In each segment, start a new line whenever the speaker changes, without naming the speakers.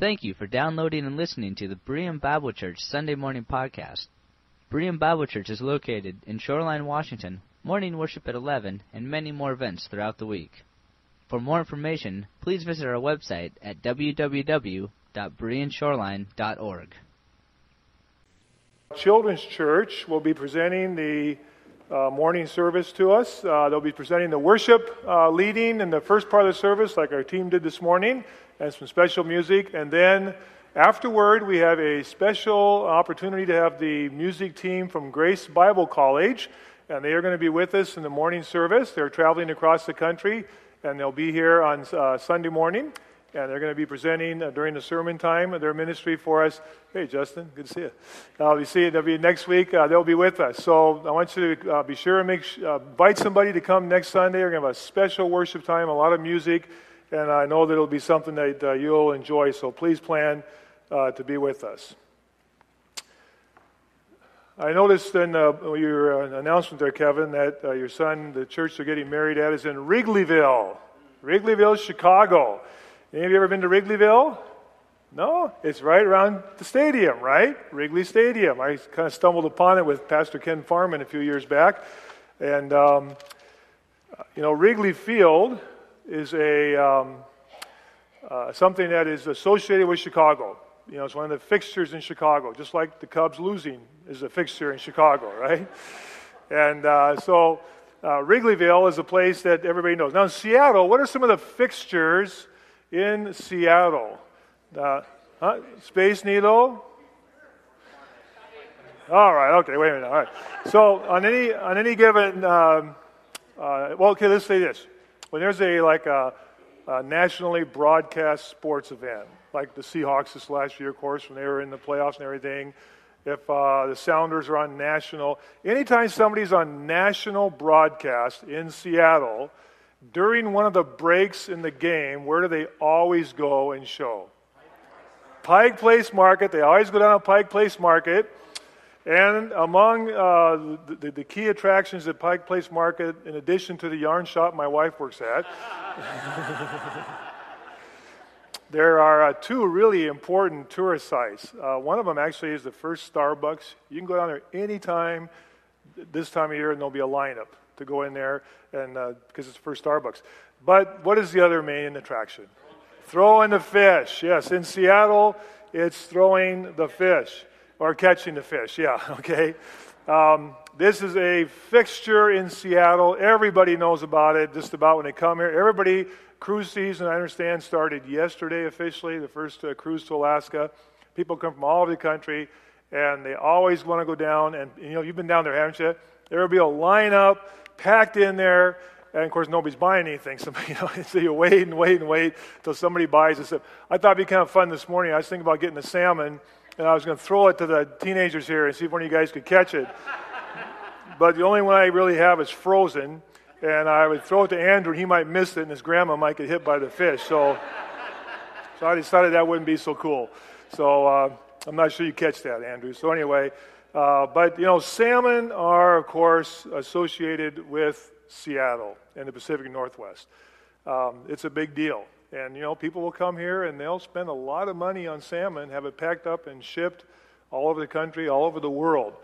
Thank you for downloading and listening to the Berean Bible Church Sunday Morning Podcast. Berean Bible Church is located in Shoreline, Washington, morning worship at 11, and many more events throughout the week. For more information, please visit our website at www.bereanshoreline.org.
Children's Church will be presenting the uh, morning service to us. Uh, they'll be presenting the worship uh, leading in the first part of the service, like our team did this morning, and some special music. And then afterward, we have a special opportunity to have the music team from Grace Bible College, and they are going to be with us in the morning service. They're traveling across the country, and they'll be here on uh, Sunday morning and they're going to be presenting uh, during the sermon time their ministry for us. Hey, Justin, good to see you. Uh, we see they'll be next week. Uh, they'll be with us. So I want you to uh, be sure and make uh, invite somebody to come next Sunday. We're going to have a special worship time, a lot of music, and I know that it'll be something that uh, you'll enjoy. So please plan to be with us. I noticed in your announcement there, Kevin, that your son, the church they're getting married at, is in Wrigleyville, Wrigleyville, Chicago. Any of you ever been to Wrigleyville? No? It's right around the stadium, right? Wrigley Stadium. I kind of stumbled upon it with Pastor Ken Farman a few years back. And, um, you know, Wrigley Field is a, um, uh, something that is associated with Chicago. You know, it's one of the fixtures in Chicago, just like the Cubs losing is a fixture in Chicago, right? And uh, so uh, Wrigleyville is a place that everybody knows. Now, in Seattle, what are some of the fixtures in Seattle. Uh, huh? Space Needle? All right, okay, wait a minute. All right. So on any on any given, um, uh, well, okay, let's say this: when there's a like a, a, nationally broadcast sports event, like the Seahawks this last year, of course, when they were in the playoffs and everything. If uh, the Sounders are on national, anytime somebody's on national broadcast in Seattle, during one of the breaks in the game, where do they always go and show? Pike Place Market. They always go down to Pike Place Market. And among uh, the, the, key attractions at Pike Place Market, in addition to the yarn shop my wife works at, there are uh, two really important tourist sites. Uh, one of them actually is the first Starbucks. You can go down there anytime this time of year, and there'll be a lineup to go in there and because uh, it's first Starbucks. But what is the other main attraction? Throwing the fish. Yes, in Seattle, it's throwing the fish or catching the fish. Yeah, okay. Um, this is a fixture in Seattle. Everybody knows about it just about when they come here. Everybody, cruise season, I understand, started yesterday officially, the first uh, cruise to Alaska. People come from all over the country, and they always want to go down. And, you know, you've been down there, haven't you? There will be a lineup packed in there. And of course, nobody's buying anything. So, you know, so you wait and wait and wait until somebody buys it. I thought it'd be kind of fun this morning. I was thinking about getting a salmon, and I was going to throw it to the teenagers here and see if one of you guys could catch it. but the only one I really have is frozen, and I would throw it to Andrew, and he might miss it, and his grandma might get hit by the fish. So, so I decided that wouldn't be so cool. So uh, I'm not sure you catch that, Andrew. So anyway, uh, but, you know, salmon are, of course, associated with Seattle and the Pacific Northwest. Um, it's a big deal. And, you know, people will come here and they'll spend a lot of money on salmon, have it packed up and shipped all over the country, all over the world.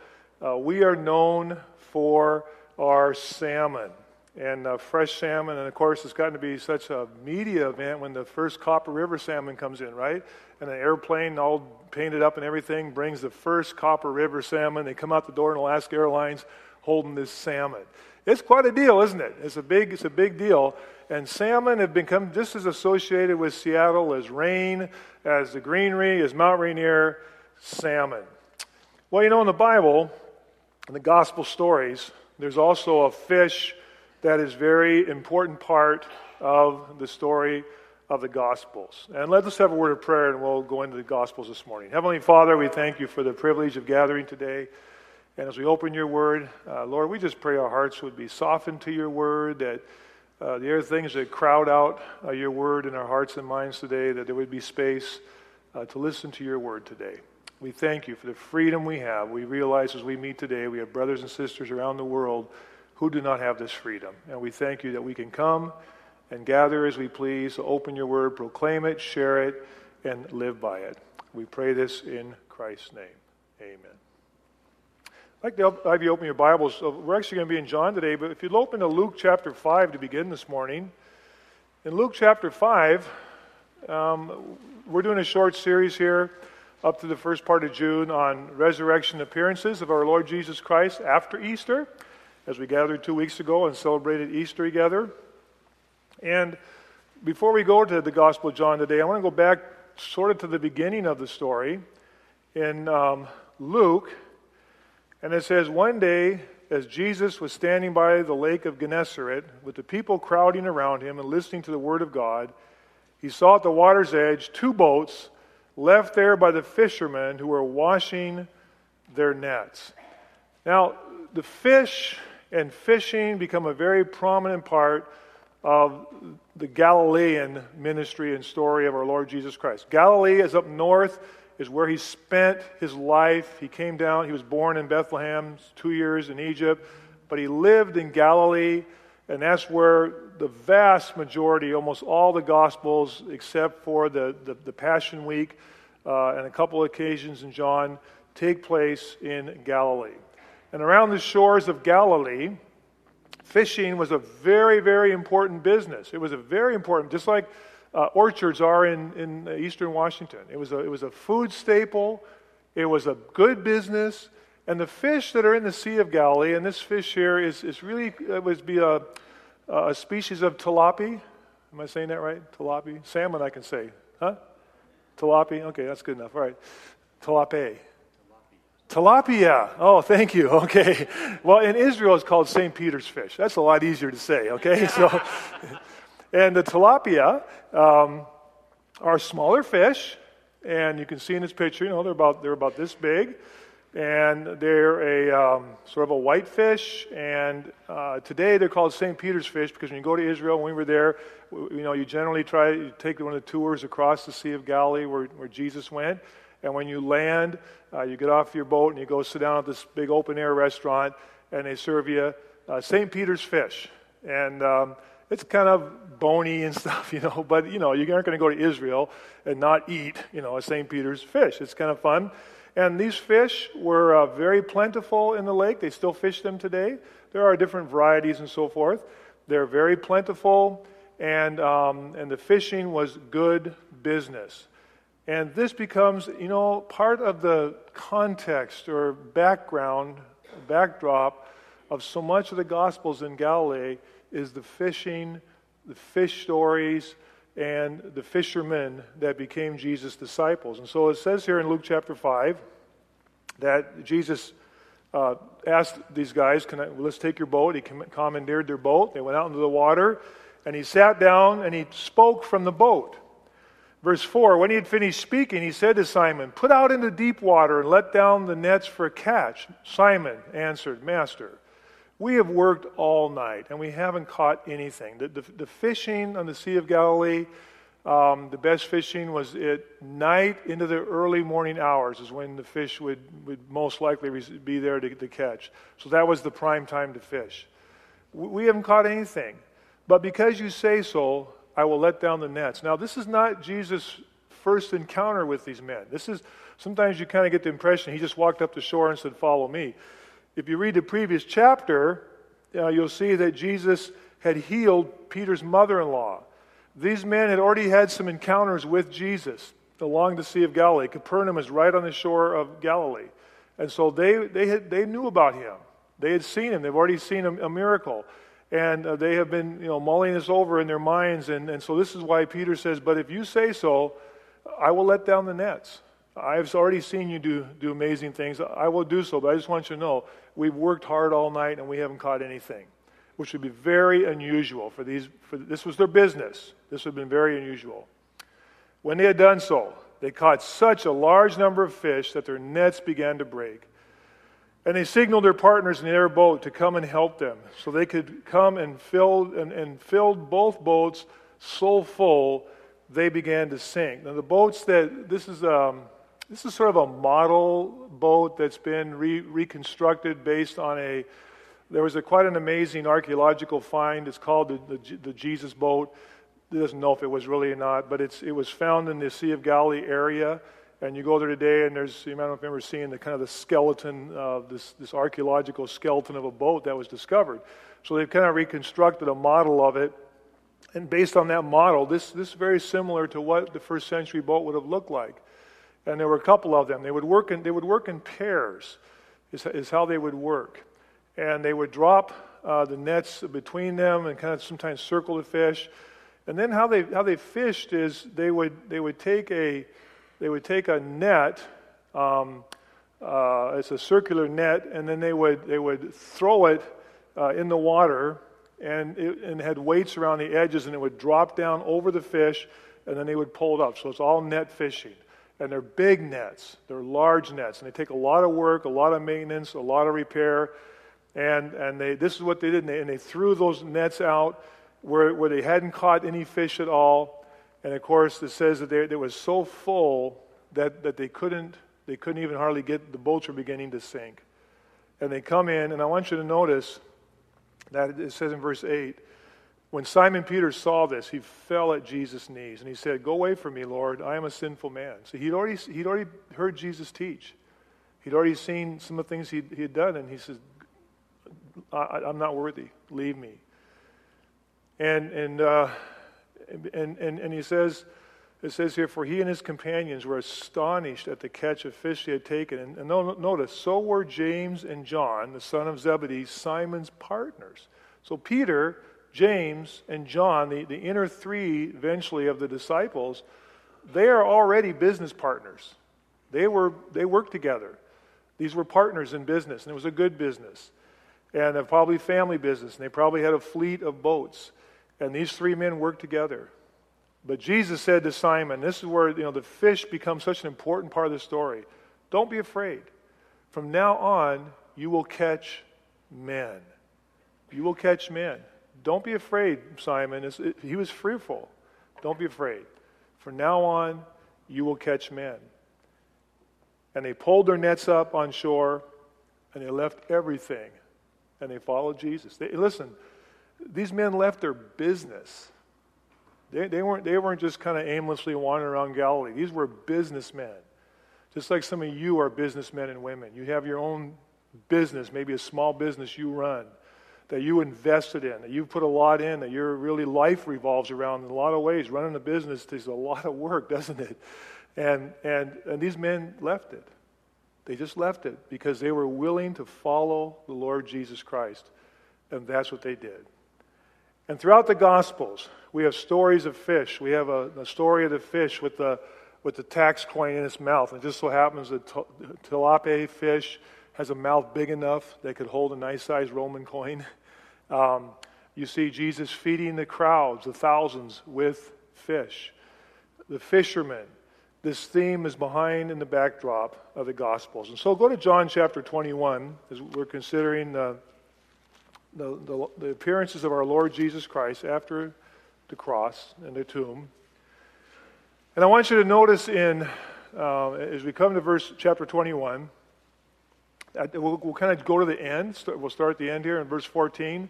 Uh, we are known for our salmon and uh, fresh salmon. And of course, it's gotten to be such a media event when the first Copper River salmon comes in, right? And an airplane all painted up and everything brings the first Copper River salmon. They come out the door in Alaska Airlines holding this salmon. It's quite a deal, isn't it? It's a big, it's a big deal. And salmon have become just as associated with Seattle as rain, as the greenery, as Mount Rainier, salmon. Well, you know, in the Bible, in the gospel stories, there's also a fish that is very important part of the story of the Gospels. And let us have a word of prayer and we'll go into the Gospels this morning. Heavenly Father, we thank you for the privilege of gathering today. And as we open your word, uh, Lord, we just pray our hearts would be softened to your word, that uh, the other things that crowd out uh, your word in our hearts and minds today, that there would be space uh, to listen to your word today. We thank you for the freedom we have. We realize as we meet today, we have brothers and sisters around the world who do not have this freedom. And we thank you that we can come and gather as we please, to open your word, proclaim it, share it, and live by it. We pray this in Christ's name. Amen. Like to have you open your Bibles. So we're actually going to be in John today, but if you'd open to Luke chapter 5 to begin this morning. In Luke chapter 5, um, we're doing a short series here up to the first part of June on resurrection appearances of our Lord Jesus Christ after Easter, as we gathered two weeks ago and celebrated Easter together. And before we go to the Gospel of John today, I want to go back sort of to the beginning of the story in um, Luke. And it says, One day, as Jesus was standing by the lake of Gennesaret, with the people crowding around him and listening to the word of God, he saw at the water's edge two boats left there by the fishermen who were washing their nets. Now, the fish and fishing become a very prominent part of the Galilean ministry and story of our Lord Jesus Christ. Galilee is up north, is where he spent his life. He came down, he was born in Bethlehem, two years in Egypt, but he lived in Galilee, and that's where the vast majority, almost all the Gospels, except for the, the, the Passion Week uh, and a couple of occasions in John, take place in Galilee. And around the shores of Galilee, fishing was a very, very important business. It was a very important, just like uh, orchards are in, in eastern Washington. It was, a, it was a food staple, it was a good business. And the fish that are in the Sea of Galilee, and this fish here is, is really, it would be a, a species of tilapia. Am I saying that right? Tilapia? Salmon, I can say. Huh? Tilapia? Okay, that's good enough. All right. Tilapia. Tilapia. Oh, thank you. Okay. Well, in Israel, it's called St. Peter's fish. That's a lot easier to say, okay? So, and the tilapia um, are smaller fish, and you can see in this picture, you know, they're about, they're about this big and they're a um, sort of a white fish. And uh, today they're called St. Peter's fish because when you go to Israel, when we were there, you know, you generally try to take one of the tours across the Sea of Galilee where, where Jesus went. And when you land, uh, you get off your boat and you go sit down at this big open air restaurant, and they serve you uh, St. Peter's fish. And um, it's kind of bony and stuff, you know, but you know, you aren't going to go to Israel and not eat, you know, a St. Peter's fish. It's kind of fun. And these fish were uh, very plentiful in the lake. They still fish them today. There are different varieties and so forth. They're very plentiful, and, um, and the fishing was good business. And this becomes, you know, part of the context or background, backdrop of so much of the Gospels in Galilee is the fishing, the fish stories, and the fishermen that became Jesus' disciples. And so it says here in Luke chapter 5 that Jesus uh, asked these guys, I, let's take your boat. He commandeered their boat. They went out into the water, and he sat down and he spoke from the boat. Verse 4 When he had finished speaking, he said to Simon, Put out into deep water and let down the nets for a catch. Simon answered, Master, we have worked all night and we haven't caught anything. The, the, the fishing on the Sea of Galilee, um, the best fishing was at night into the early morning hours, is when the fish would, would most likely be there to, to catch. So that was the prime time to fish. We haven't caught anything. But because you say so, I will let down the nets. Now, this is not Jesus' first encounter with these men. This is sometimes you kind of get the impression he just walked up the shore and said, Follow me. If you read the previous chapter, uh, you'll see that Jesus had healed Peter's mother in law. These men had already had some encounters with Jesus along the Sea of Galilee. Capernaum is right on the shore of Galilee. And so they, they, had, they knew about him. They had seen him. They've already seen a, a miracle. And uh, they have been you know, mulling this over in their minds. And, and so this is why Peter says, But if you say so, I will let down the nets. I've already seen you do, do amazing things. I will do so, but I just want you to know we've worked hard all night and we haven't caught anything, which would be very unusual for these. For, this was their business. This would have been very unusual. When they had done so, they caught such a large number of fish that their nets began to break. And they signaled their partners in their boat to come and help them. So they could come and fill and, and filled both boats so full they began to sink. Now the boats that this is um, this is sort of a model boat that's been re- reconstructed based on a. There was a, quite an amazing archaeological find. It's called the, the, the Jesus boat. doesn't know if it was really or not, but it's, it was found in the Sea of Galilee area. And you go there today, and there's, you might remember seeing the kind of the skeleton, uh, this, this archaeological skeleton of a boat that was discovered. So they've kind of reconstructed a model of it. And based on that model, this, this is very similar to what the first century boat would have looked like. And there were a couple of them. They would work in, they would work in pairs, is, is how they would work. And they would drop uh, the nets between them and kind of sometimes circle the fish. And then how they, how they fished is they would, they would, take, a, they would take a net, um, uh, it's a circular net, and then they would, they would throw it uh, in the water and it and had weights around the edges, and it would drop down over the fish, and then they would pull it up. So it's all net fishing. And they're big nets, they're large nets, and they take a lot of work, a lot of maintenance, a lot of repair. And, and they, this is what they did, and they, and they threw those nets out where, where they hadn't caught any fish at all. And of course, it says that they, it was so full that, that they, couldn't, they couldn't even hardly get, the boats were beginning to sink. And they come in, and I want you to notice that it says in verse 8, when Simon Peter saw this, he fell at Jesus' knees and he said, Go away from me, Lord. I am a sinful man. So he'd already, he'd already heard Jesus teach. He'd already seen some of the things he had done, and he says, I, am not worthy. Leave me. And, and, uh, and, and, and he says, it says here, for he and his companions were astonished at the catch of fish he had taken. And, and notice, so were James and John, the son of Zebedee, Simon's partners. So Peter, James, and John, the, the inner three eventually of the disciples, they are already business partners. They, were, they worked together. These were partners in business, and it was a good business. And a probably family business, and they probably had a fleet of boats. And these three men worked together. But Jesus said to Simon, this is where you know the fish becomes such an important part of the story. Don't be afraid. From now on, you will catch men. You will catch men. Don't be afraid, Simon. It, he was fearful. Don't be afraid. From now on, you will catch men. And they pulled their nets up on shore, and they left everything, and they followed Jesus. They, listen, these men left their business they, they, weren't, they weren't just kind of aimlessly wandering around Galilee. These were businessmen. Just like some of you are businessmen and women. You have your own business, maybe a small business you run, that you invested in, that you put a lot in, that your really life revolves around in a lot of ways. Running a business takes a lot of work, doesn't it? And, and, and these men left it. They just left it because they were willing to follow the Lord Jesus Christ. And that's what they did. And throughout the Gospels, we have stories of fish. We have a, a story of the fish with the, with the tax coin in its mouth. And it just so happens that tilapia fish has a mouth big enough that could hold a nice sized Roman coin. Um, you see Jesus feeding the crowds, the thousands, with fish. The fishermen. This theme is behind in the backdrop of the Gospels. And so go to John chapter 21 as we're considering the the, the, the appearances of our Lord Jesus Christ after the cross and the tomb. And I want you to notice in, uh, as we come to verse chapter 21, we'll, we'll, kind of go to the end. We'll start at the end here in verse 14.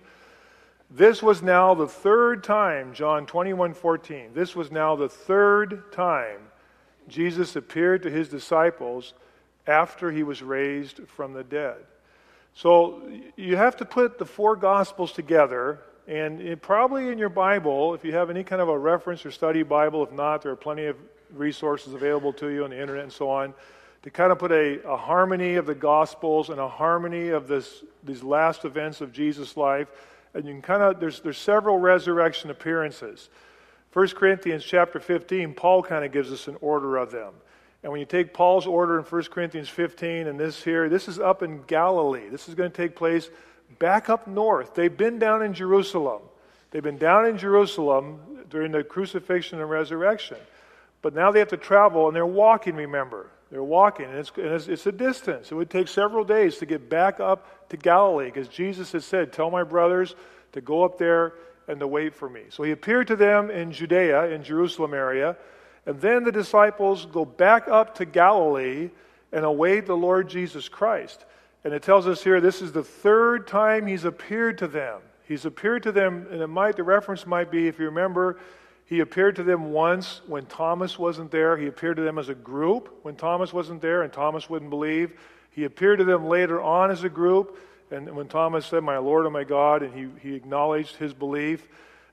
This was now the third time, John 21 14. This was now the third time Jesus appeared to his disciples after he was raised from the dead. So you have to put the four Gospels together, and it, probably in your Bible, if you have any kind of a reference or study Bible, if not, there are plenty of resources available to you on the internet and so on, to kind of put a, a harmony of the Gospels and a harmony of this, these last events of Jesus' life. And you can kind of, there's, there's several resurrection appearances. 1 Corinthians chapter 15, Paul kind of gives us an order of them. And when you take Paul's order in 1 Corinthians 15 and this here, this is up in Galilee. This is going to take place back up north. They've been down in Jerusalem. They've been down in Jerusalem during the crucifixion and resurrection. But now they have to travel, and they're walking, remember. They're walking, and it's, and it's, it's a distance. It would take several days to get back up to Galilee because Jesus has said, Tell my brothers to go up there and to wait for me. So he appeared to them in Judea, in Jerusalem area. And then the disciples go back up to Galilee and await the Lord Jesus Christ. And it tells us here this is the third time he's appeared to them. He's appeared to them, and it might the reference might be, if you remember, He appeared to them once when Thomas wasn't there. He appeared to them as a group when Thomas wasn't there and Thomas wouldn't believe. He appeared to them later on as a group, and when Thomas said, My Lord and my God, and he, he acknowledged his belief.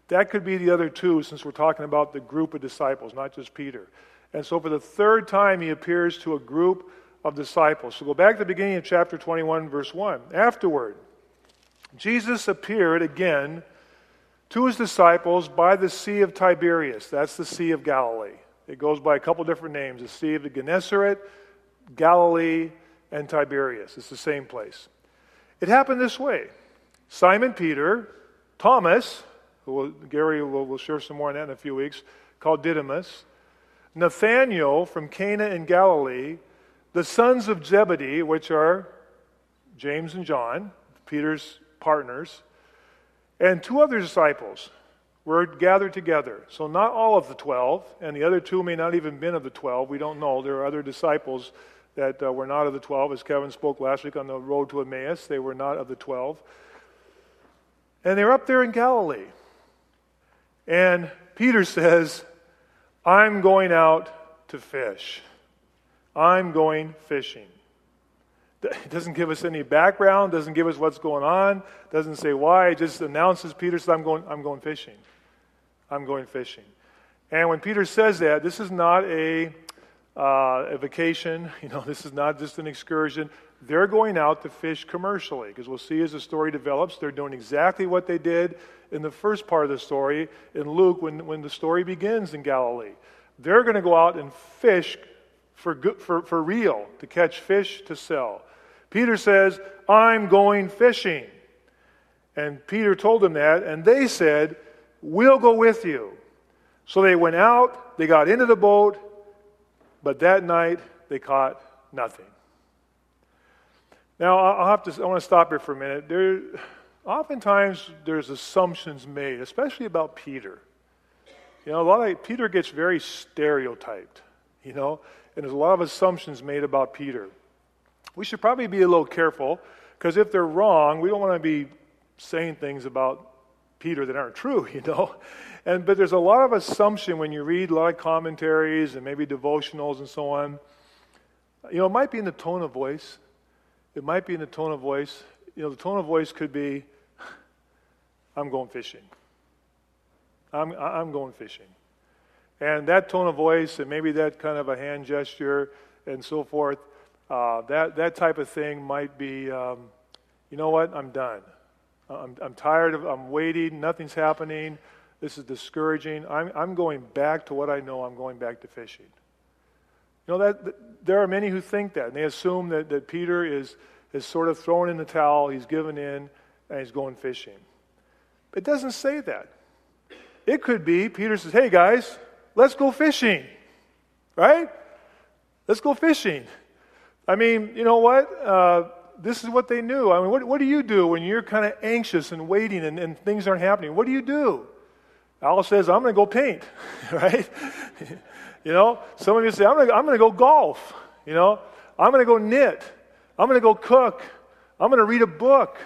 That could be the other two, since we're talking about the group of disciples, not just Peter. And so for the third time, he appears to a group of disciples. So go back to the beginning of chapter 21, verse 1. Afterward, Jesus appeared again to his disciples by the Sea of Tiberias. That's the Sea of Galilee. It goes by a couple different names the Sea of the Gennesaret, Galilee, and Tiberias. It's the same place. It happened this way Simon Peter, Thomas, who will, Gary will, will share some more on that in a few weeks, called Didymus, Nathanael from Cana in Galilee, the sons of Zebedee, which are James and John, Peter's partners, and two other disciples were gathered together. So not all of the 12, and the other two may not even been of the 12. We don't know. There are other disciples that uh, were not of the 12. As Kevin spoke last week on the road to Emmaus, they were not of the 12. And they're up there in Galilee. And Peter says, I'm going out to fish. I'm going fishing. It doesn't give us any background, doesn't give us what's going on, doesn't say why. It just announces Peter says, I'm going, I'm going fishing. I'm going fishing. And when Peter says that, this is not a, uh, a vacation. You know, this is not just an excursion. They're going out to fish commercially because we'll see as the story develops, they're doing exactly what they did in the first part of the story in Luke when, when the story begins in Galilee. They're going to go out and fish for, for, for real, to catch fish to sell. Peter says, I'm going fishing. And Peter told them that, and they said, We'll go with you. So they went out, they got into the boat, but that night they caught nothing. Now, I'll have to, I want to stop here for a minute. There, oftentimes there's assumptions made, especially about Peter. You know, a lot of Peter gets very stereotyped, you know, and there's a lot of assumptions made about Peter. We should probably be a little careful because if they're wrong, we don't want to be saying things about Peter that aren't true, you know. And but there's a lot of assumption when you read a lot of commentaries and maybe devotionals and so on. You know, it might be in the tone of voice. It might be in the tone of voice. You know, the tone of voice could be, "I'm going fishing." I'm, I'm going fishing. And that tone of voice and maybe that kind of a hand gesture and so forth, uh, that, that type of thing might be, um, you know what, I'm done. I'm, I'm tired of, I'm waiting, nothing's happening. This is discouraging. I'm, I'm going back to what I know. I'm going back to fishing. You know, that, that there are many who think that, and they assume that, that Peter is, is sort of thrown in the towel, he's given in, and he's going fishing. It doesn't say that. It could be Peter says, Hey guys, let's go fishing. Right? Let's go fishing. I mean, you know what? Uh, this is what they knew. I mean, what, what do you do when you're kind of anxious and waiting and, and things aren't happening? What do you do? Al says, I'm going to go paint, right? you know, some of you say, I'm going I'm to go golf. You know, I'm going to go knit. I'm going to go cook. I'm going to read a book.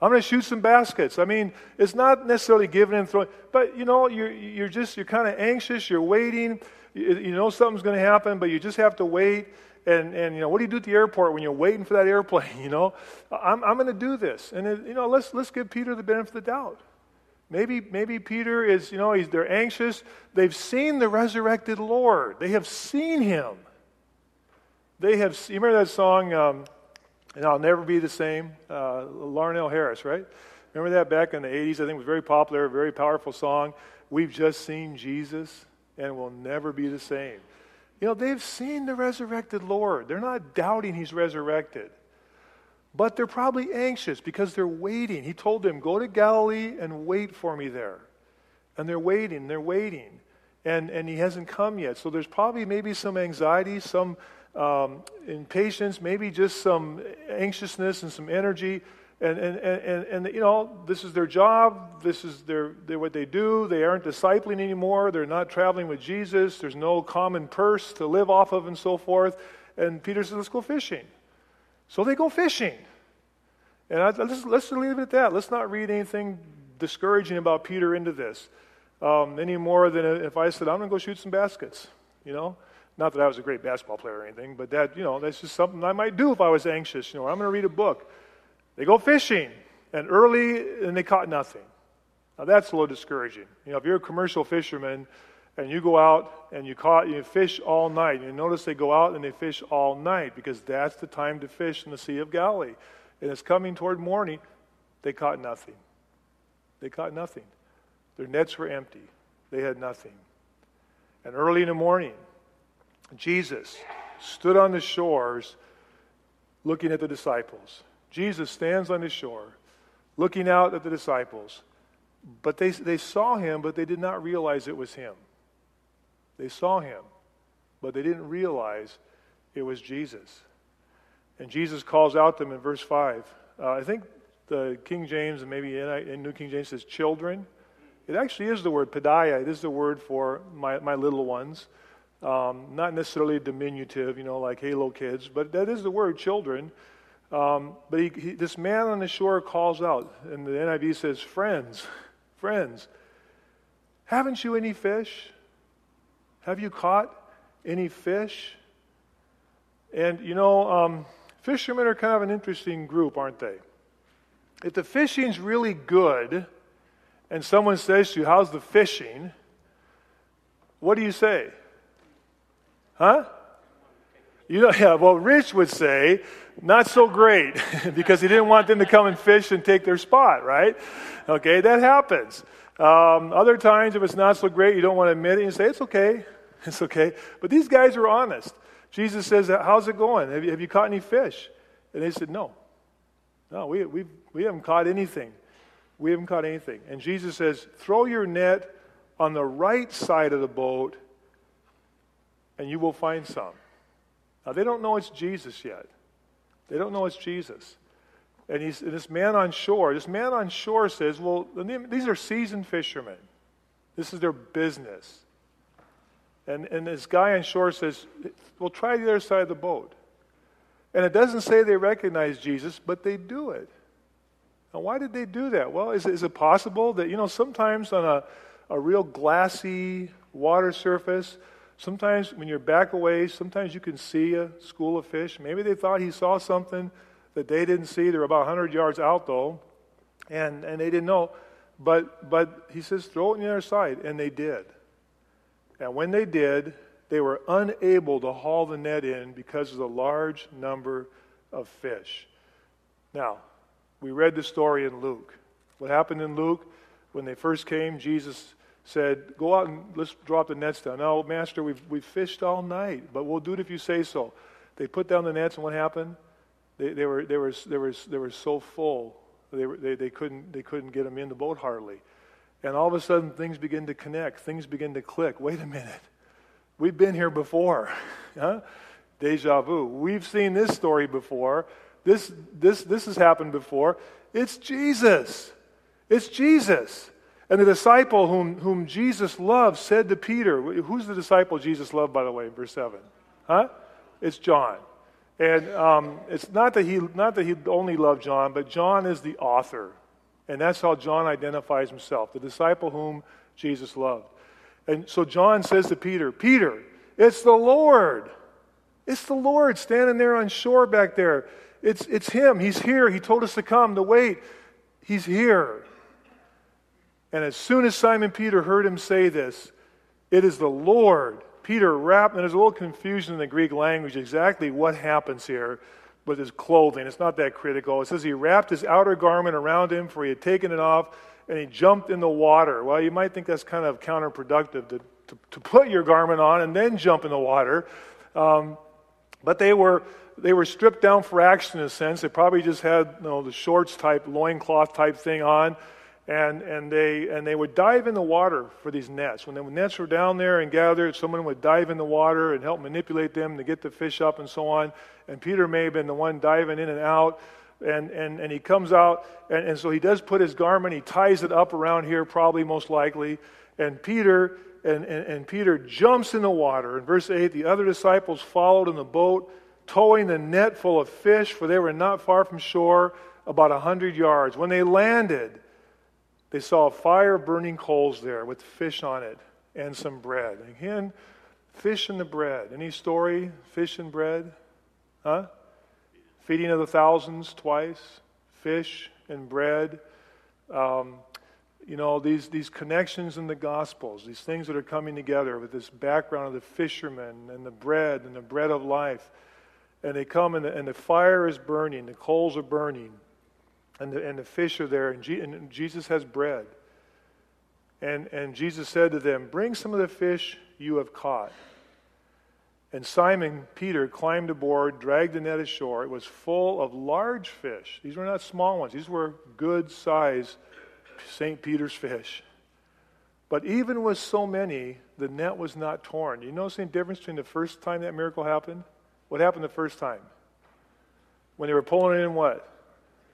I'm going to shoot some baskets. I mean, it's not necessarily giving and throwing, but you know, you're, you're just, you're kind of anxious, you're waiting, you, you know something's going to happen, but you just have to wait. And, and, you know, what do you do at the airport when you're waiting for that airplane? You know, I'm, I'm going to do this. And, it, you know, let's, let's give Peter the benefit of the doubt. Maybe, maybe Peter is, you know, he's, they're anxious. They've seen the resurrected Lord, they have seen him. They have, you remember that song, um, and I'll never be the same. Uh, Larnelle Harris, right? Remember that back in the 80s? I think it was very popular, very powerful song. We've just seen Jesus and we'll never be the same. You know, they've seen the resurrected Lord. They're not doubting he's resurrected. But they're probably anxious because they're waiting. He told them, Go to Galilee and wait for me there. And they're waiting, they're waiting. And, and he hasn't come yet. So there's probably maybe some anxiety, some um, impatience, maybe just some anxiousness and some energy. And, and, and, and, you know, this is their job. This is their, their, what they do. They aren't discipling anymore. They're not traveling with Jesus. There's no common purse to live off of and so forth. And Peter says, let's go fishing. So they go fishing. And I, let's, let's leave it at that. Let's not read anything discouraging about Peter into this. um, any more than if I said, I'm going to go shoot some baskets, you know? Not that I was a great basketball player or anything, but that, you know, that's just something I might do if I was anxious, you know, I'm going to read a book. They go fishing, and early, and they caught nothing. Now that's a little discouraging. You know, if you're a commercial fisherman and you go out and you caught, you fish all night, you notice they go out and they fish all night because that's the time to fish in the Sea of Galilee. And it's coming toward morning, they caught nothing. They caught nothing. Their nets were empty. They had nothing. And early in the morning, Jesus stood on the shores looking at the disciples. Jesus stands on the shore looking out at the disciples. But they, they saw him, but they did not realize it was him. They saw him, but they didn't realize it was Jesus. And Jesus calls out them in verse 5. Uh, I think the King James and maybe in, New King James says children. It actually is the word paidia. It is the word for my, my little ones. Um, not necessarily diminutive, you know, like halo kids, but that is the word children. Um, but he, he, this man on the shore calls out, and the NIV says, Friends, friends, haven't you any fish? Have you caught any fish? And you know, um, fishermen are kind of an interesting group, aren't they? If the fishing's really good, and someone says to you, How's the fishing? What do you say? Huh? You know, yeah, well, Rich would say, not so great, because he didn't want them to come and fish and take their spot, right? Okay, that happens. Um, other times, if it's not so great, you don't want to admit it, you say, it's okay, it's okay. But these guys are honest. Jesus says, How's it going? Have you, have you caught any fish? And they said, No. No, we, we, we haven't caught anything. We haven't caught anything. And Jesus says, Throw your net on the right side of the boat, and you will find some. Now, they don't know it's Jesus yet. They don't know it's Jesus. And, he's, and this man on shore, this man on shore says, Well, these are seasoned fishermen. This is their business. And, and this guy on shore says, Well, try the other side of the boat. And it doesn't say they recognize Jesus, but they do it. Now, why did they do that? Well, is, is it possible that, you know, sometimes on a, a real glassy water surface, sometimes when you're back away, sometimes you can see a school of fish. Maybe they thought he saw something that they didn't see. They're about 100 yards out, though, and, and they didn't know. But, but he says, throw it on the other side, and they did. And when they did, they were unable to haul the net in because of the large number of fish. Now, we read the story in Luke. What happened in Luke? When they first came, Jesus said, Go out and let's drop the nets down. Now, Master, we've, we've fished all night, but we'll do it if you say so. They put down the nets, and what happened? They, they, were, they, were, they, were, they were so full, they, were, they, they, couldn't, they couldn't get them in the boat hardly. And all of a sudden, things begin to connect. Things begin to click. Wait a minute. We've been here before. huh? Deja vu. We've seen this story before. This, this, this has happened before. It's Jesus. It's Jesus. And the disciple whom, whom Jesus loved said to Peter, Who's the disciple Jesus loved, by the way, verse 7? Huh? It's John. And um, it's not that, he, not that he only loved John, but John is the author. And that's how John identifies himself, the disciple whom Jesus loved. And so John says to Peter, Peter, it's the Lord. It's the Lord standing there on shore back there. It's, it's him. He's here. He told us to come, to wait. He's here. And as soon as Simon Peter heard him say this, it is the Lord. Peter wrapped, and there's a little confusion in the Greek language exactly what happens here with his clothing. It's not that critical. It says he wrapped his outer garment around him, for he had taken it off, and he jumped in the water. Well, you might think that's kind of counterproductive to, to, to put your garment on and then jump in the water. Um, but they were, they were stripped down for action in a sense. They probably just had you know, the shorts type, loincloth type thing on. And, and, they, and they would dive in the water for these nets. When the nets were down there and gathered, someone would dive in the water and help manipulate them to get the fish up and so on. And Peter may have been the one diving in and out. And, and, and he comes out, and, and so he does put his garment, he ties it up around here, probably most likely. And Peter and, and, and, Peter jumps in the water. In verse 8, the other disciples followed in the boat, towing the net full of fish, for they were not far from shore, about a hundred yards. When they landed, they saw a fire burning coals there with fish on it and some bread. Again, fish and the bread. Any story? Fish and bread? Huh? Feeding of the thousands twice. Fish and bread. Um, you know, these, these connections in the Gospels, these things that are coming together with this background of the fishermen and the bread and the bread of life. And they come and the, and the fire is burning, the coals are burning, and the, and the fish are there, and, and Jesus has bread. And, and Jesus said to them, Bring some of the fish you have caught. And Simon Peter climbed aboard, dragged the net ashore. It was full of large fish. These were not small ones, these were good sized St. Peter's fish. But even with so many, the net was not torn. You notice the difference between the first time that miracle happened? What happened the first time? When they were pulling it in what?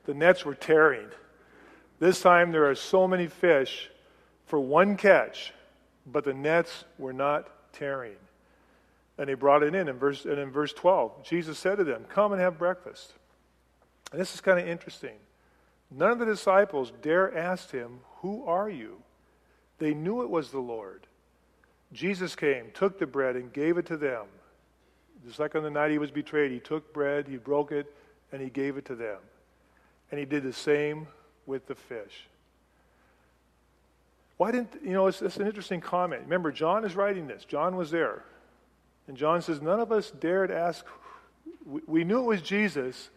The nets were tearing. This time there are so many fish for one catch, but the nets were not tearing. And they brought it in. In verse, and in verse 12, Jesus said to them, Come and have breakfast. And this is kind of interesting. None of the disciples dare ask him, Who are you? They knew it was the Lord. Jesus came, took the bread, and gave it to them. Just like on the night he was betrayed, he took bread, he broke it, and he gave it to them. And he did the same with the fish. Why didn't, you know, it's, it's an interesting comment. Remember, John is writing this. John was there. And John says, None of us dared ask. We, knew it was Jesus,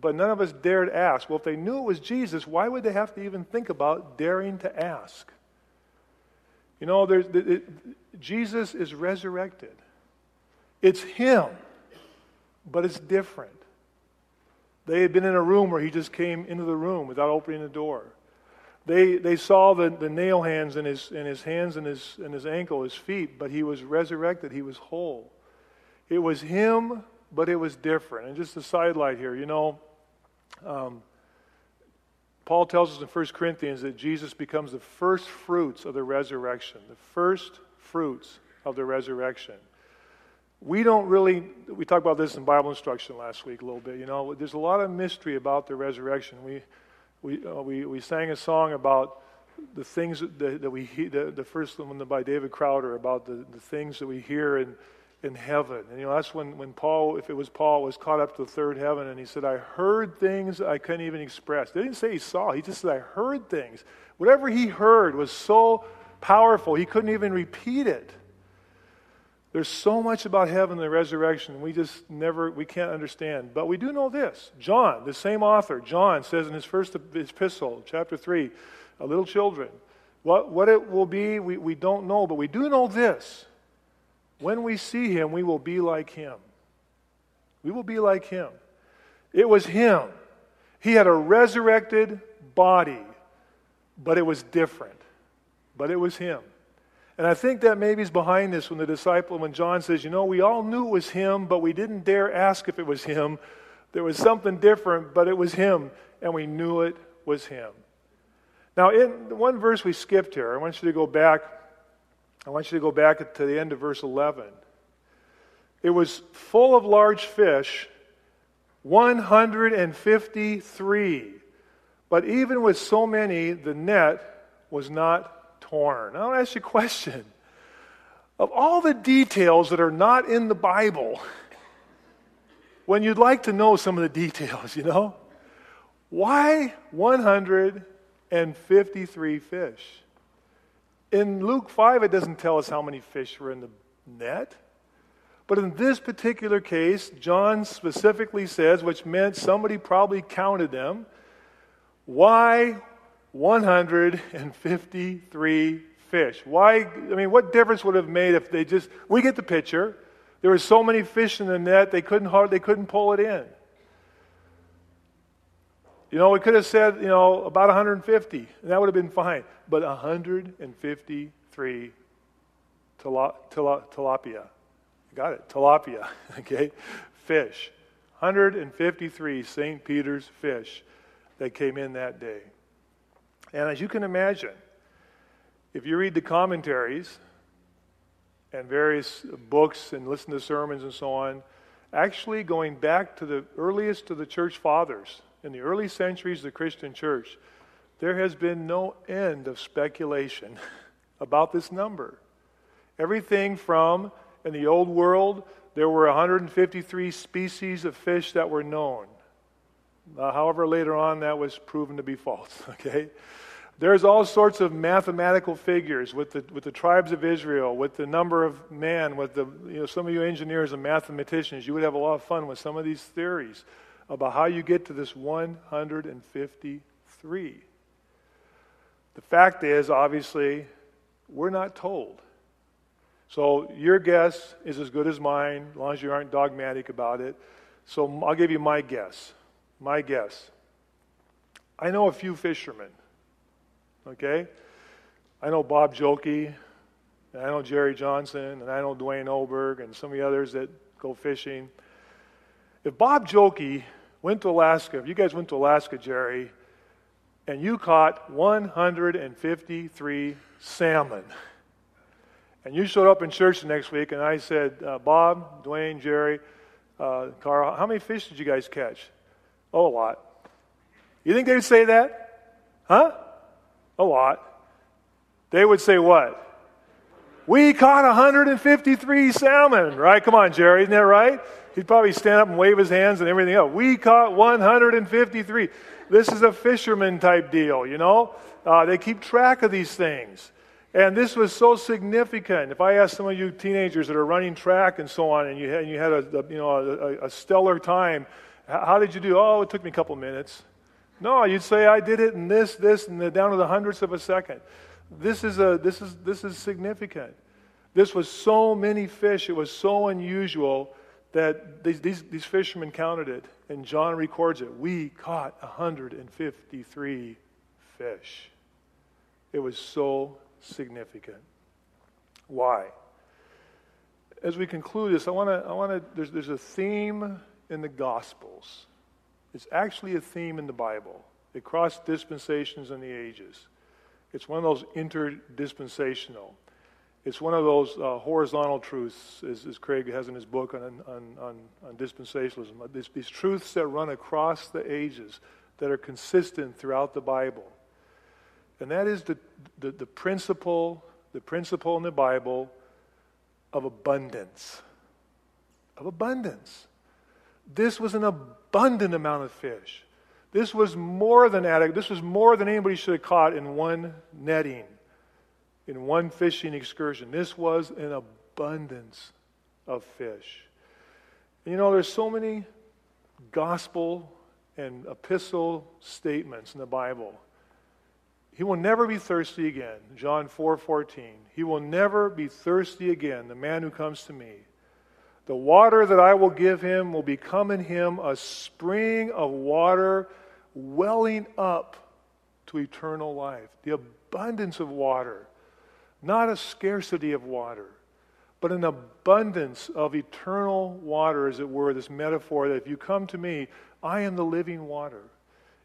but none of us dared ask. Well, if they knew it was Jesus, why would they have to even think about daring to ask? You know, there's, it, it, Jesus is resurrected. It's Him, but it's different. They had been in a room where He just came into the room without opening the door. They, they saw the, the nail hands in his, in his hands and his, and his ankle, his feet, but He was resurrected. He was whole. It was Him but it was different. And just a sidelight here, you know, um, Paul tells us in 1 Corinthians that Jesus becomes the first fruits of the resurrection, the first fruits of the resurrection. We don't really, we talked about this in Bible instruction last week a little bit, you know, there's a lot of mystery about the resurrection. We, we, uh, we, we sang a song about the things that, that we, the, the first one by David Crowder, about the, the things that we hear and in heaven. And you know, that's when, when Paul, if it was Paul, was caught up to the third heaven and he said, I heard things I couldn't even express. They didn't say he saw, he just said, I heard things. Whatever he heard was so powerful, he couldn't even repeat it. There's so much about heaven and the resurrection we just never, we can't understand. But we do know this. John, the same author, John says in his first epistle, chapter 3, little children, what, what it will be, we, we don't know, but we do know this when we see him, we will be like him. We will be like him. It was him. He had a resurrected body, but it was different. But it was him. And I think that maybe is behind this when the disciple, when John says, you know, we all knew it was him, but we didn't dare ask if it was him. There was something different, but it was him, and we knew it was him. Now, in the one verse we skipped here, I want you to go back I want you to go back to the end of verse 11. It was full of large fish, 153. But even with so many, the net was not torn. Now, I'll ask you a question. Of all the details that are not in the Bible, when you'd like to know some of the details, you know, why 153 fish? In Luke 5, it doesn't tell us how many fish were in the net. But in this particular case, John specifically says, which meant somebody probably counted them, why 153 fish? Why, I mean, what difference would have made if they just, we get the picture. There were so many fish in the net, they couldn't, they couldn't pull it in. You know, we could have said, you know, about 150, and that would have been fine. But 153 tilapia. Got it, tilapia, okay? Fish. 153 St. Peter's fish that came in that day. And as you can imagine, if you read the commentaries and various books and listen to sermons and so on, actually going back to the earliest of the church fathers, in the early centuries of the Christian church, there has been no end of speculation about this number. Everything from, in the old world, there were 153 species of fish that were known. Uh, however, later on, that was proven to be false, okay? There's all sorts of mathematical figures with the, with the tribes of Israel, with the number of man, with the, you know, some of you engineers and mathematicians, you would have a lot of fun with some of these theories about how you get to this 153. The fact is, obviously, we're not told. So your guess is as good as mine, as long as you aren't dogmatic about it. So I'll give you my guess. My guess. I know a few fishermen. Okay? I know Bob Jokey, and I know Jerry Johnson, and I know Dwayne Oberg, and some of the others that go fishing. If Bob Jokey went to Alaska, if you guys went to Alaska, Jerry, and you caught 153 salmon, and you showed up in church the next week, and I said, uh, Bob, Dwayne, Jerry, uh, Carl, how many fish did you guys catch? Oh, a lot. You think they would say that? Huh? A lot. They would say what? We caught 153 salmon, right? Come on, Jerry, isn't that right? He'd probably stand up and wave his hands and everything else. We caught 153. This is a fisherman type deal, you know? Uh, they keep track of these things. And this was so significant. If I ask some of you teenagers that are running track and so on, and you had, and you had a, a you know, a, a, stellar time, how did you do? Oh, it took me a couple minutes. No, you'd say I did it in this, this, and the, down to the hundredths of a second. This is, a, this, is, this is significant. This was so many fish, it was so unusual that these, these, these fishermen counted it, and John records it. We caught 153 fish. It was so significant. Why? As we conclude this, I want to, I want to, there's, there's a theme in the Gospels. It's actually a theme in the Bible. It crossed dispensations and the ages. It's one of those interdispensational. It's one of those uh, horizontal truths, as, as, Craig has in his book on, on, on, on dispensationalism. These, these truths that run across the ages that are consistent throughout the Bible. And that is the, the, the principle, the principle in the Bible of abundance. Of abundance. This was an abundant amount of fish. This was more than adequate. This was more than anybody should have caught in one netting, in one fishing excursion. This was an abundance of fish. And you know, there's so many gospel and epistle statements in the Bible he will never be thirsty again. John 4:14. 4, he will never be thirsty again, the man who comes to me. The water that I will give him will become in him a spring of water welling up to eternal life. The abundance of water, not a scarcity of water, but an abundance of eternal water, as it were, this metaphor that if you come to me, I am the living water.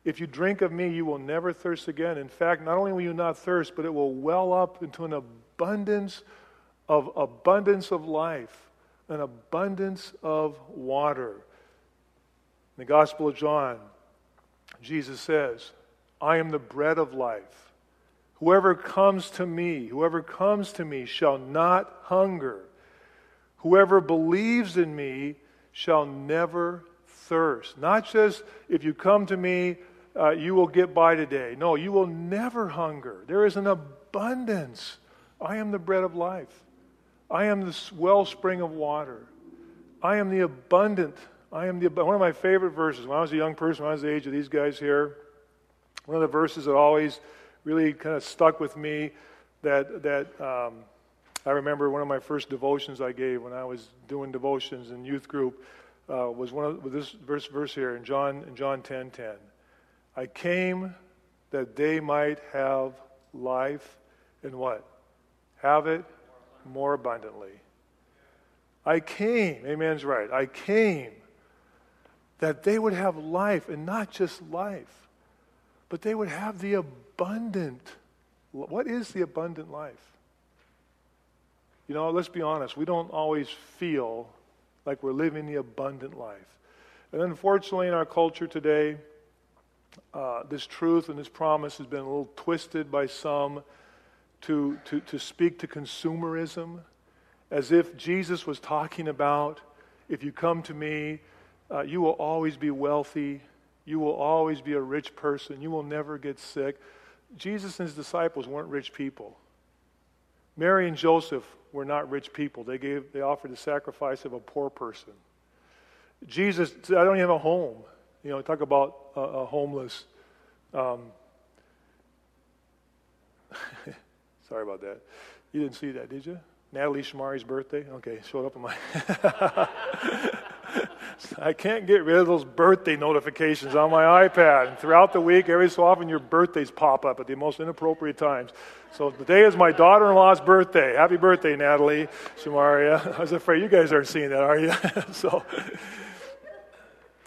If you drink of me, you will never thirst again. In fact, not only will you not thirst, but it will well up into an abundance of abundance of life, an abundance of water. In the Gospel of John, Jesus says, I am the bread of life. Whoever comes to me, whoever comes to me shall not hunger. Whoever believes in me shall never thirst. Not just if you come to me, uh, you will get by today. No, you will never hunger. There is an abundance. I am the bread of life. I am the wellspring of water. I am the abundant. I am the one of my favorite verses. When I was a young person, when I was the age of these guys here, one of the verses that always really kind of stuck with me that that um, I remember one of my first devotions I gave when I was doing devotions in youth group uh, was one of this verse verse here in John in John ten ten. I came that they might have life and what? Have it more abundantly. I came, amen's right. I came that they would have life and not just life, but they would have the abundant. What is the abundant life? You know, let's be honest, we don't always feel like we're living the abundant life. And unfortunately, in our culture today, uh, this truth and this promise has been a little twisted by some to, to, to speak to consumerism, as if Jesus was talking about if you come to me, uh, you will always be wealthy, you will always be a rich person, you will never get sick. Jesus and his disciples weren't rich people. Mary and Joseph were not rich people. They, gave, they offered the sacrifice of a poor person. Jesus I don't even have a home. You know, talk about a, a homeless. Um, sorry about that. You didn't see that, did you? Natalie Shamari's birthday? Okay, showed up on my. I can't get rid of those birthday notifications on my iPad. And throughout the week, every so often, your birthdays pop up at the most inappropriate times. So today is my daughter in law's birthday. Happy birthday, Natalie Shamaria. I was afraid you guys aren't seeing that, are you? so.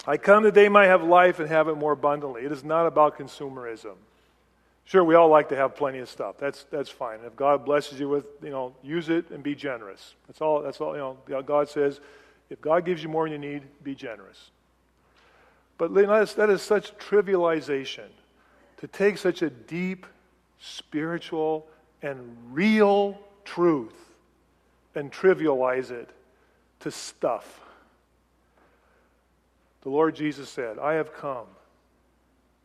I come that they might have life and have it more abundantly. It is not about consumerism. Sure, we all like to have plenty of stuff. That's, that's fine. If God blesses you with, you know, use it and be generous. That's all, that's all, you know, God says, if God gives you more than you need, be generous. But that is, that is such trivialization to take such a deep, spiritual, and real truth and trivialize it to stuff. The Lord Jesus said, I have come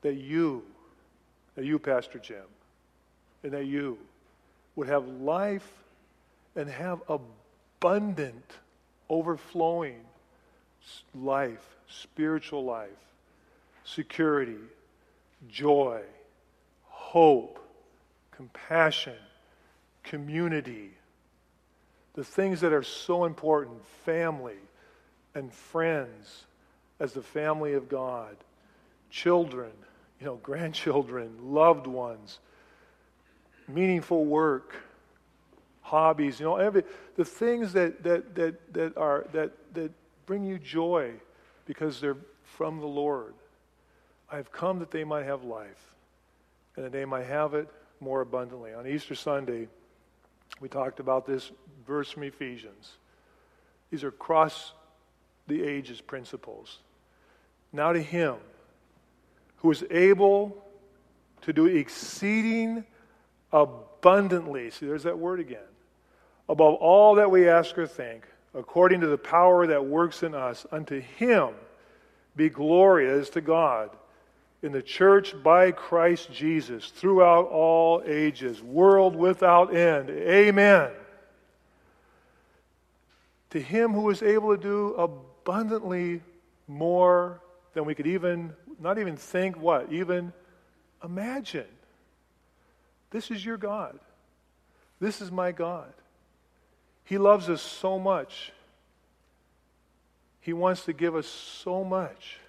that you that you, Pastor Jim, and that you would have life and have abundant, overflowing life, spiritual life, security, joy, hope, compassion, community, the things that are so important, family and friends as the family of God, children you know, grandchildren, loved ones, meaningful work, hobbies, you know, every, the things that, that, that, that, are, that, that bring you joy because they're from the Lord. I have come that they might have life and that they might have it more abundantly. On Easter Sunday, we talked about this verse from Ephesians. These are cross the ages principles. Now to him who is able to do exceeding abundantly. See, there's that word again. Above all that we ask or think, according to the power that works in us, unto him be glory as to God in the church by Christ Jesus throughout all ages, world without end. Amen. To him who is able to do abundantly more than we could even not even think what? Even imagine. This is your God. This is my God. He loves us so much. He wants to give us so much.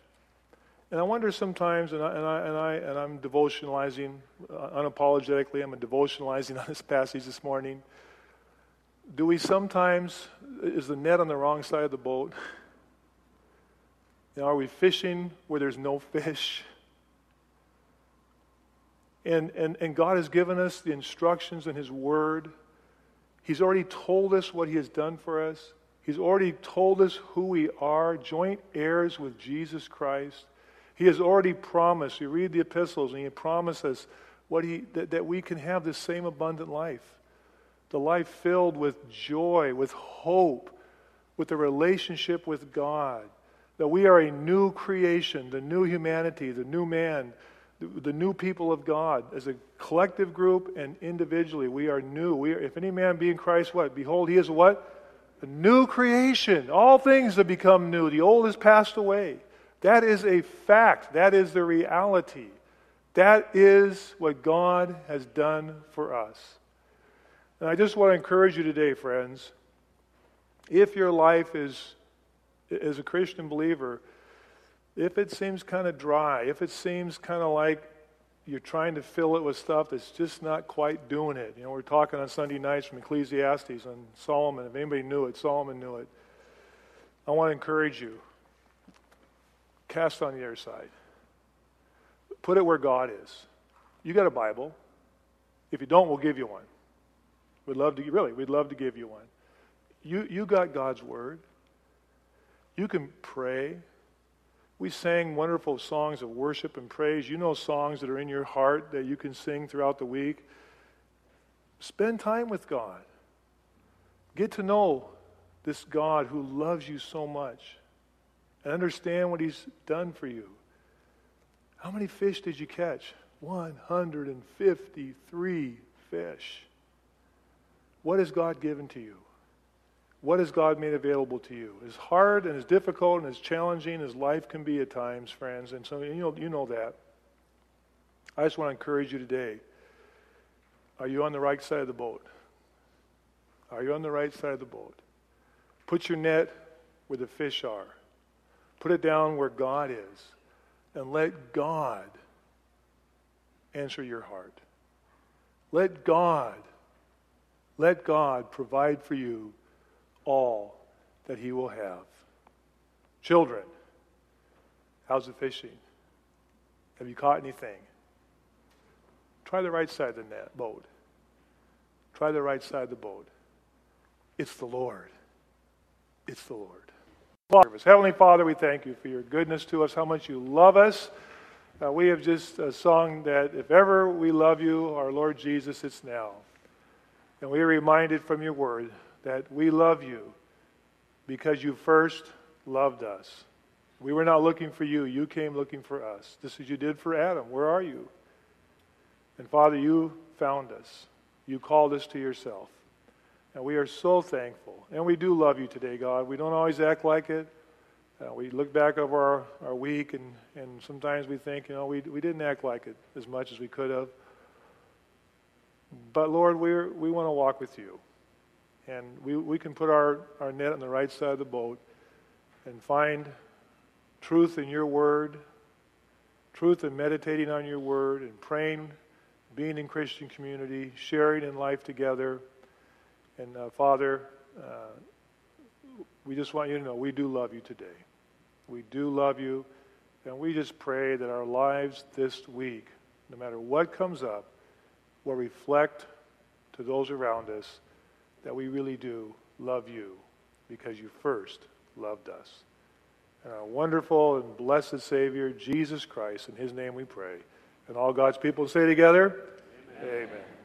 And I wonder sometimes, and, I, and, I, and, I, and I'm devotionalizing uh, unapologetically, I'm a devotionalizing on this passage this morning. Do we sometimes, is the net on the wrong side of the boat? Know, are we fishing where there's no fish? And, and, and God has given us the instructions in His Word. He's already told us what He has done for us. He's already told us who we are, joint heirs with Jesus Christ. He has already promised. You read the epistles, and He promises what he, that, that we can have this same abundant life the life filled with joy, with hope, with a relationship with God that we are a new creation, the new humanity, the new man, the, the new people of God. As a collective group and individually, we are new. We are, if any man be in Christ, what? Behold, he is what? A new creation. All things have become new. The old has passed away. That is a fact. That is the reality. That is what God has done for us. And I just want to encourage you today, friends. If your life is as a Christian believer, if it seems kind of dry, if it seems kind of like you're trying to fill it with stuff that's just not quite doing it. You know, we're talking on Sunday nights from Ecclesiastes on Solomon. If anybody knew it, Solomon knew it. I want to encourage you. Cast on the other side. Put it where God is. You got a Bible. If you don't, we'll give you one. We'd love to really, we'd love to give you one. You you got God's word. You can pray. We sang wonderful songs of worship and praise. You know songs that are in your heart that you can sing throughout the week. Spend time with God. Get to know this God who loves you so much and understand what He's done for you. How many fish did you catch? 153 fish. What has God given to you? What has God made available to you? As hard and as difficult and as challenging as life can be at times, friends, and so you know, you know that. I just want to encourage you today. Are you on the right side of the boat? Are you on the right side of the boat? Put your net where the fish are. Put it down where God is. And let God answer your heart. Let God, let God provide for you all that He will have. Children, how's the fishing? Have you caught anything? Try the right side of the net, boat. Try the right side of the boat. It's the Lord. It's the Lord. Heavenly Father, we thank you for your goodness to us, how much you love us. Uh, we have just a song that if ever we love you, our Lord Jesus, it's now. And we are reminded from your word that we love you because you first loved us. We were not looking for you, you came looking for us, just as you did for Adam. Where are you? And Father, you found us, you called us to yourself. And we are so thankful. And we do love you today, God. We don't always act like it. Uh, we look back over our, our week, and, and sometimes we think, you know, we, we didn't act like it as much as we could have. But Lord, we we want to walk with you. And we, we can put our, our net on the right side of the boat and find truth in your word, truth in meditating on your word, and praying, being in Christian community, sharing in life together. And uh, Father, uh, we just want you to know we do love you today. We do love you. And we just pray that our lives this week, no matter what comes up, will reflect to those around us that we really do love you because you first loved us. And our wonderful and blessed Savior, Jesus Christ, in his name we pray. And all God's people say together, Amen. Amen.